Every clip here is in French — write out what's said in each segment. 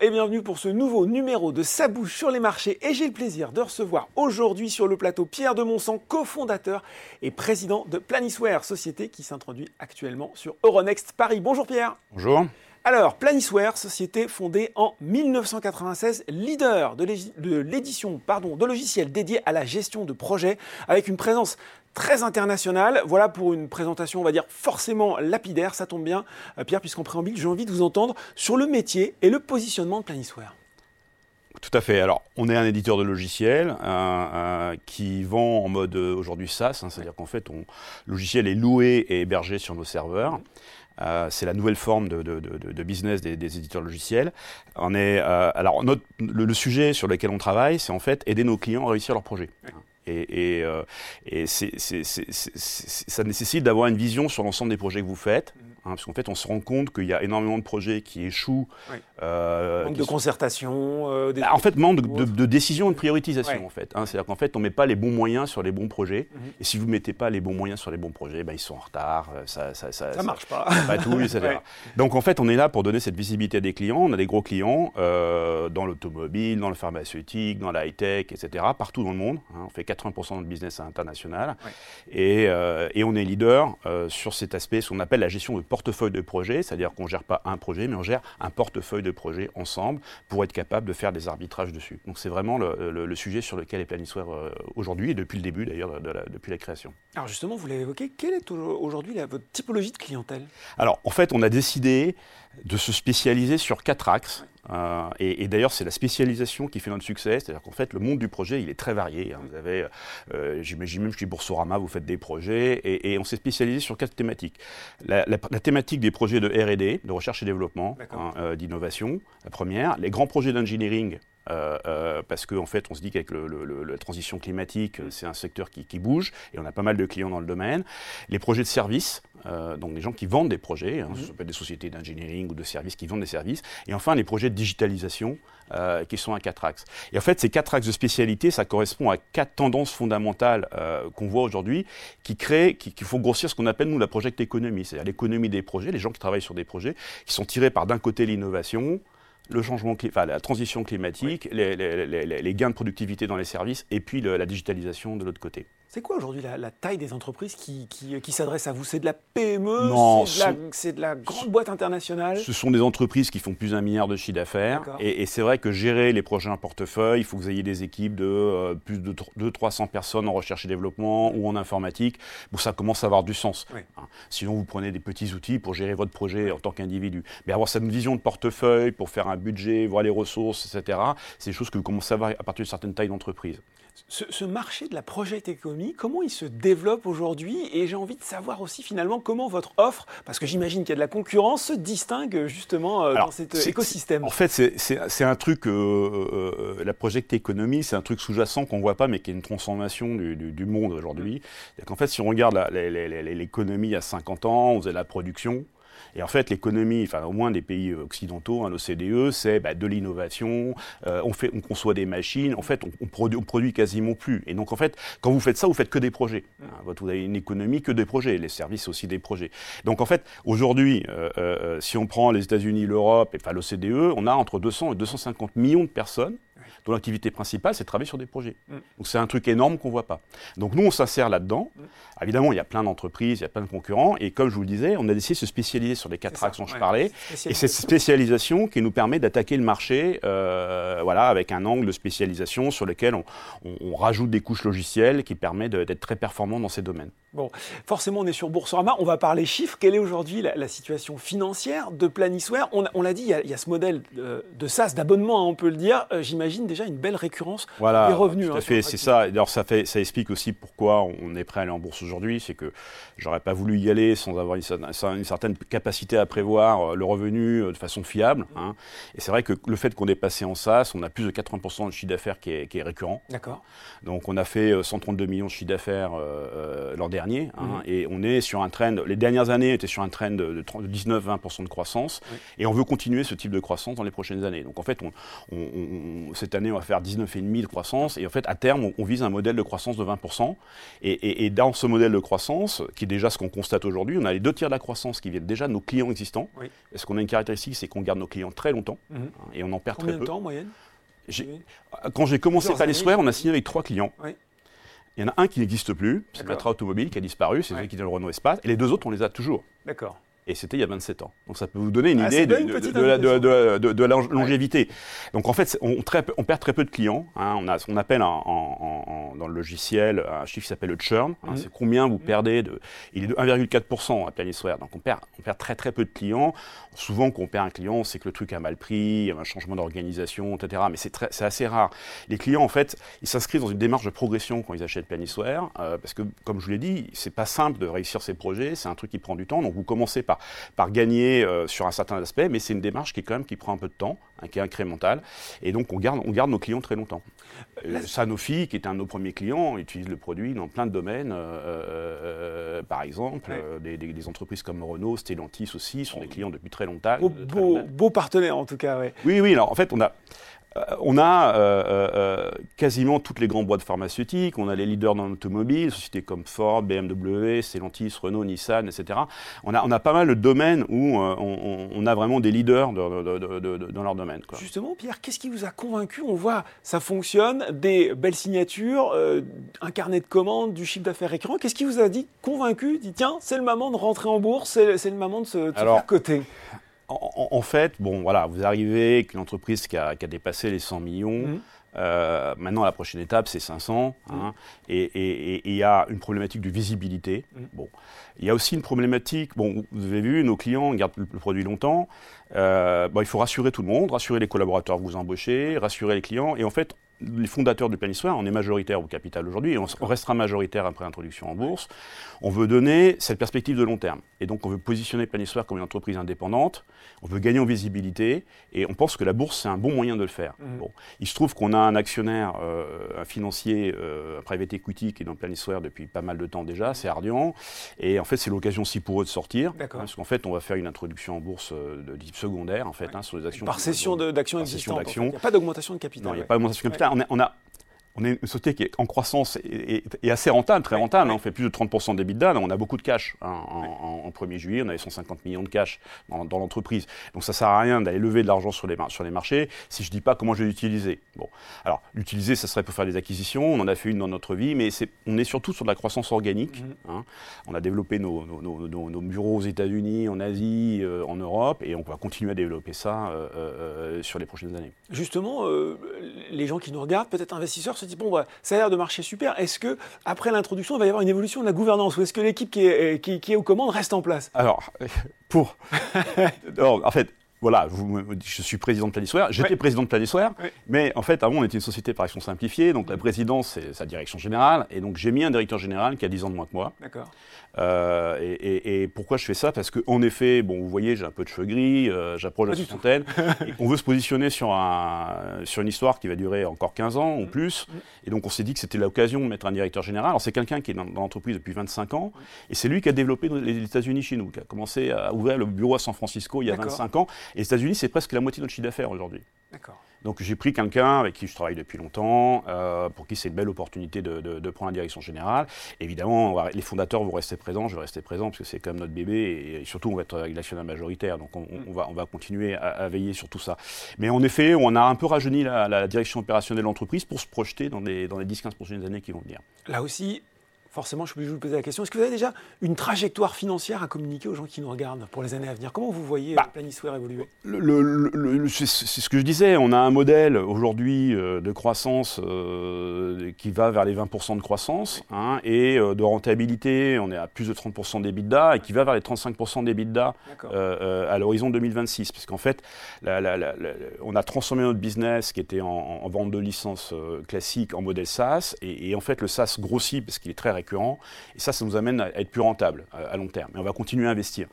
et bienvenue pour ce nouveau numéro de Sa bouche sur les marchés. Et j'ai le plaisir de recevoir aujourd'hui sur le plateau Pierre de Monsan, cofondateur et président de Planisware, société qui s'introduit actuellement sur Euronext Paris. Bonjour Pierre. Bonjour. Alors, Planisware, société fondée en 1996, leader de l'édition de logiciels dédiés à la gestion de projets, avec une présence très internationale. Voilà pour une présentation, on va dire, forcément lapidaire. Ça tombe bien, euh, Pierre, puisqu'en préambule, j'ai envie de vous entendre sur le métier et le positionnement de Planisware. Tout à fait. Alors, on est un éditeur de logiciels qui vend en mode euh, aujourd'hui SaaS, hein, c'est-à-dire qu'en fait, le logiciel est loué et hébergé sur nos serveurs. Euh, c'est la nouvelle forme de, business des, éditeurs logiciels. On est, alors, le, sujet sur lequel on travaille, c'est en fait aider nos clients à réussir leur projet. Et, et, euh, et ça nécessite d'avoir une vision sur l'ensemble des projets que vous faites. Hein, parce qu'en fait, on se rend compte qu'il y a énormément de projets qui échouent. Euh, manque de concertation. Euh, bah, en fait, manque de, de, décision et de prioritisation. En fait, hein. c'est-à-dire qu'en fait, on met pas les bons moyens sur les bons projets. Mhm. Et si vous mettez pas les bons moyens sur les bons projets, bah, ils sont en retard. Euh, ça, ça, ça, ça marche pas. Pas tout, etc. Donc en fait, on est là pour donner cette visibilité à des clients. On a des gros clients euh, dans l'automobile, dans le pharmaceutique, dans la high tech, etc. Partout dans le monde. Hein. on fait 80% de notre business international. Et, et, on est leader sur cet aspect, ce qu'on appelle la gestion de portefeuille de projet, c'est-à-dire qu'on ne gère pas un projet, mais on gère un portefeuille de projet ensemble pour être capable de faire des arbitrages dessus. Donc c'est vraiment le, sujet sur lequel est Planisware euh, aujourd'hui et depuis le début d'ailleurs, depuis la création. Alors justement, vous l'avez évoqué, quelle est aujourd'hui votre typologie de clientèle? Alors en fait, on a décidé de se spécialiser sur quatre axes. Euh, et, d'ailleurs, c'est la spécialisation qui fait notre succès. C'est-à-dire qu'en fait, le monde du projet, il est très varié. Hein. Vous avez, euh, j'imagine même chez Boursorama, vous faites des projets, et, on s'est spécialisé sur quatre thématiques. La, thématique des projets de R&D, de recherche et développement, hein, euh, d'innovation, la première. Les grands projets d'engineering, euh, euh, parce qu'en en fait, on se dit qu'avec la transition climatique, c'est un secteur qui, bouge et on a pas mal de clients dans le domaine. Les projets de services, euh, donc les gens qui vendent des projets, hein, ce sont des sociétés d'engineering ou de services qui vendent des services. Et enfin, les projets de digitalisation qui sont à quatre axes. Et en fait, ces quatre axes de spécialité, ça correspond à quatre tendances fondamentales qu'on voit aujourd'hui qui créent, qui, qui font grossir ce qu'on appelle nous la project économie, c'est-à-dire l'économie des projets, les gens qui travaillent sur des projets, qui sont tirés par d'un côté l'innovation, le changement, enfin, la transition climatique, les, gains de productivité dans les services et puis la digitalisation de l'autre côté. C'est quoi aujourd'hui la, taille des entreprises qui, qui, s'adressent à vous? C'est de la PME Non, c'est de, la grande boîte internationale? Ce sont des entreprises qui font plus d'un milliard de chiffre d'affaires. Et, c'est vrai que gérer les projets en portefeuille, il faut que vous ayez des équipes de euh, plus de 200-300 personnes en recherche et développement ou en informatique. Bon, ça commence à avoir du sens. Hein. Sinon, vous prenez des petits outils pour gérer votre projet en tant qu'individu. Mais avoir cette vision de portefeuille pour faire un budget, voir les ressources, etc., c'est des choses que vous commencez à avoir à partir d'une certaine taille d'entreprise. Ce, marché de la project economy, comment il se développe aujourd'hui Et j'ai envie de savoir aussi finalement comment votre offre, parce que j'imagine qu'il y a de la concurrence, se distingue justement euh, dans cet écosystème. En fait, c'est un truc, euh, euh, la project economy, c'est un truc sous-jacent qu'on ne voit pas, mais qui est une transformation du, monde aujourd'hui. En fait, si on regarde l'économie à 50 ans, on faisait la production, et en fait, l'économie, enfin au moins des pays occidentaux, hein, l'OCDE, c'est bah, de l'innovation, euh, on, on conçoit des machines, en fait, on, produit, on, produit, quasiment plus. Et donc, en fait, quand vous faites ça, vous faites que des projets. Hein, vous avez une économie que des projets, les services aussi des projets. Donc, en fait, aujourd'hui, euh, euh, si on prend les États-Unis, l'Europe, enfin l'OCDE, on a entre 200 et 250 millions de personnes dont l'activité principale, c'est de travailler sur des projets. Mm. Donc c'est un truc énorme qu'on ne voit pas. Donc nous, on s'insère là-dedans. Mm. Évidemment, il y a plein d'entreprises, il y a plein de concurrents, et comme je vous le disais, on a décidé de se spécialiser sur les quatre axes dont je parlais, et cette spécialisation qui nous permet d'attaquer le marché euh, voilà, avec un angle de spécialisation sur lequel on, on rajoute des couches logicielles qui permet d'être très performant dans ces domaines. Bon, forcément, on est sur Boursorama. On va parler chiffres. Quelle est aujourd'hui la, situation financière de Planisware? On, l'a dit, il y, a, ce modèle de, de SaaS, d'abonnement, hein, on peut le dire. Euh, j'imagine déjà une belle récurrence voilà, des revenus. Tout à hein, fait, c'est ça. Alors, ça, fait, ça explique aussi pourquoi on est prêt à aller en bourse aujourd'hui. C'est que j'aurais pas voulu y aller sans avoir une, certaine capacité à prévoir euh, le revenu euh, de façon fiable. Hein. Et c'est vrai que le fait qu'on est passé en SaaS, on a plus de 80% de chiffre d'affaires qui est, récurrent. D'accord. Donc, on a fait 132 millions de chiffre d'affaires lors des dernier. Hein, Mhm. et on est sur un trend, les dernières années étaient sur un trend de, de 30 de 19-20% de croissance. Oui. Et on veut continuer ce type de croissance dans les prochaines années. Donc en fait, on, on- on- cette année, on va faire 19,5% de croissance. Et en fait, à terme, on, vise un modèle de croissance de 20%. Et, et- et dans ce modèle de croissance, qui est déjà ce qu'on constate aujourd'hui, on a les deux tiers de la croissance qui viennent déjà de nos clients existants. Oui. Parce qu'on a une caractéristique, c'est qu'on garde nos clients très longtemps. Mhm. hein, et on en perd Combien très de peu. temps en moyenne? Quand j'ai commencé Palais années. on a signé avec trois clients. Oui. Il y en a un qui n'existe plus, c'est. Matra Automobile qui a disparu, c'est Ouais. celui qui dans le Renault Espace. Et les deux autres, on les a toujours. D'accord. Et c'était il y a 27 ans. Donc ça peut vous donner une Ah, idée de, une de- de la, de- longévité. Donc en fait, on, très peu- on perd très peu de clients. hein. On a ce qu'on appelle en- en- en- dans le logiciel un chiffre qui s'appelle le churn. hein. Mhm. C'est combien vous perdez de. Il est de 1,4% à Planisware. Donc on perd, on perd très très peu de clients. Souvent, quand on perd un client, c'est que le truc a mal pris, il y a un changement d'organisation, etc. Mais c'est assez rare. Les clients, en fait, ils s'inscrivent dans une démarche de progression quand ils achètent Planisware, euh, parce que, comme je vous l'ai dit, c'est pas simple de réussir ces projets, c'est un truc qui prend du temps. Donc, vous commencez par, par gagner euh, sur un certain aspect, mais c'est une démarche qui est quand même qui prend un peu de temps, hein, qui est incrémentale. Et donc, on garde, on garde nos clients très longtemps. Euh, Sanofi, qui est un de nos premiers clients, utilise le produit dans plein de domaines. euh, euh, par exemple, Ouais. des, des- des entreprises comme Renault, Stellantis aussi sont des clients depuis très longtemps. Beau, partenaire en tout cas, ouais. Oui, oui. Alors, en fait, on a, on a euh, euh, euh, quasiment toutes les grandes boîtes pharmaceutiques. On a les leaders dans l'automobile, sociétés comme Ford, BMW, Stellantis, Renault, Nissan, etc. On a, on a pas mal de domaines où euh, on, a vraiment des leaders de- de- de- de- de- dans leur domaine. quoi. Justement, Pierre, qu'est-ce qui vous a convaincu? On voit, ça fonctionne, des belles signatures, euh, un carnet de commandes, du chiffre d'affaires récurrent. Qu'est-ce qui vous a dit, convaincu, dit tiens, c'est le moment de rentrer en bourse, c'est le moment de se, de Alors, faire En, en- fait, bon, voilà, vous arrivez avec une entreprise qui a, qui a dépassé les 100 millions. Mhm. Euh, maintenant, la prochaine étape, c'est 500. hein, et et- il y a une problématique de visibilité. Mhm. Bon. Il y a aussi une problématique, bon, vous avez vu, nos clients gardent le, le produit longtemps. Euh, bon, il faut rassurer tout le monde, rassurer les collaborateurs que vous embauchez, rassurer les clients. Et en fait, les fondateurs de Planisware, on est majoritaire au capital aujourd'hui et on, restera majoritaire après l'introduction en bourse. On veut donner cette perspective de long terme. Et donc, on veut positionner Planisware comme une entreprise indépendante. On veut gagner en visibilité. Et on pense que la bourse, c'est un bon moyen de le faire. Mhm. Bon. Il se trouve qu'on a un actionnaire, euh, un financier, euh, un private equity qui est dans Planisware depuis pas mal de temps déjà, c'est Ardian. Et en fait, c'est l'occasion aussi pour eux de sortir. D'accord. Parce qu'en fait, on va faire une introduction en bourse euh, de type secondaire, en fait, Ouais. hein, sur les actions. Par session d'actions par session existantes. en fait. Il n'y a pas d'augmentation de capital. Non, il n'y a ouais. pas d'augmentation de capital. On, a, on est une société qui est en croissance et, et- et assez rentable, très rentable. hein. On fait plus de 30% d'EBITDA. On a beaucoup de cash. hein. En, en- en 1er juillet, on avait 150 millions de cash dans, dans l'entreprise. Donc ça ne sert à rien d'aller lever de l'argent sur les, mar- sur les marchés si je ne dis pas comment je vais l'utiliser. Bon. Alors, l'utiliser, ça serait pour faire des acquisitions. On en a fait une dans notre vie, mais on est surtout sur de la croissance organique. Mhm. hein. On a développé nos, nos- nos- nos- nos bureaux aux États-Unis, en Asie, euh, en Europe, et on va continuer à développer ça euh, euh, sur les prochaines années. Justement, les gens qui nous regardent, peut-être investisseurs, se disent bon, bah, ça a l'air de marcher super. Est-ce que après l'introduction, il va y avoir une évolution de la gouvernance? Ou est-ce que l'équipe qui est, qui, qui est aux commandes reste en place? Alors, pour. Non, en fait, voilà, vous- je suis président de Planisware. J'étais Ouais. président de Planisware, Ouais. mais en fait, avant, on était une société par action simplifiée. Donc, la présidence, c'est sa direction générale. Et donc, j'ai mis un directeur général qui a 10 ans de moins que moi. D'accord. Euh, et, et- et pourquoi je fais ça? Parce qu'en effet, bon, vous voyez, j'ai un peu de cheveux gris, euh, j'approche la soixantaine. on veut se positionner sur, un, sur une histoire qui va durer encore 15 ans Mm. ou plus. Et donc, on s'est dit que c'était l'occasion de mettre un directeur général. Alors, c'est quelqu'un qui est dans, dans l'entreprise depuis 25 ans. Et c'est lui qui a développé les États-Unis chez nous, qui a commencé à ouvrir le bureau à San Francisco il y a D'accord. 25 ans. Et les États-Unis, c'est presque la moitié de notre chiffre d'affaires aujourd'hui. D'accord. Donc j'ai pris quelqu'un avec qui je travaille depuis longtemps, euh, pour qui c'est une belle opportunité de, de- de prendre la direction générale. Évidemment, va- les fondateurs vont rester présents, je vais rester présent parce que c'est quand même notre bébé et, et surtout on va être avec l'actionnaire majoritaire, donc on, on va, on va continuer à, à veiller sur tout ça. Mais en effet, on a un peu rajeuni la, la direction opérationnelle de l'entreprise pour se projeter dans, les- dans les 10-15 prochaines années qui vont venir. Là aussi, forcément, je suis obligé de vous poser la question. Est-ce que vous avez déjà une trajectoire financière à communiquer aux gens qui nous regardent pour les années à venir? Comment vous voyez Bah, Planisware évoluer? c'est ce que je disais, on a un modèle aujourd'hui euh, de croissance euh, qui va vers les 20% de croissance hein, et euh, de rentabilité, on est à plus de 30% d'EBITDA et qui va vers les 35% d'EBITDA à l'horizon 2026. Parce qu'en fait, la- la- la- la- on a transformé notre business qui était en, en vente de licences euh, classique en modèle SaaS. Et, et en fait le SaaS grossit parce qu'il est très récurrent et ça, ça nous amène à être plus rentable euh, à long terme. Et on va continuer à investir.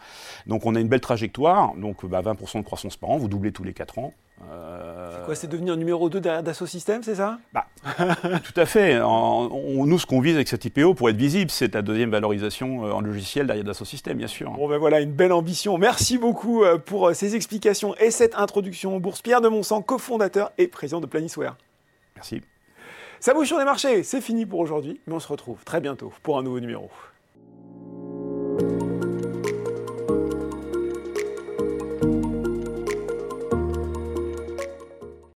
Donc on a une belle trajectoire, donc bah, 20% de croissance par an, vous doublez tous les 4 ans. Euh, Quoi, c'est devenir numéro 2 derrière Dassault Systèmes, c'est ça? Bah, Tout à fait. nous, ce qu'on vise avec cette IPO, pour être visible, c'est la deuxième valorisation en logiciel derrière Dassault Systèmes, bien sûr. Bon ben voilà, une belle ambition. Merci beaucoup pour ces explications et cette introduction aux bourses. Pierre de Monsan, cofondateur et président de Planisware. Merci. Ça bouge sur les marchés, c'est fini pour aujourd'hui, mais on se retrouve très bientôt pour un nouveau numéro.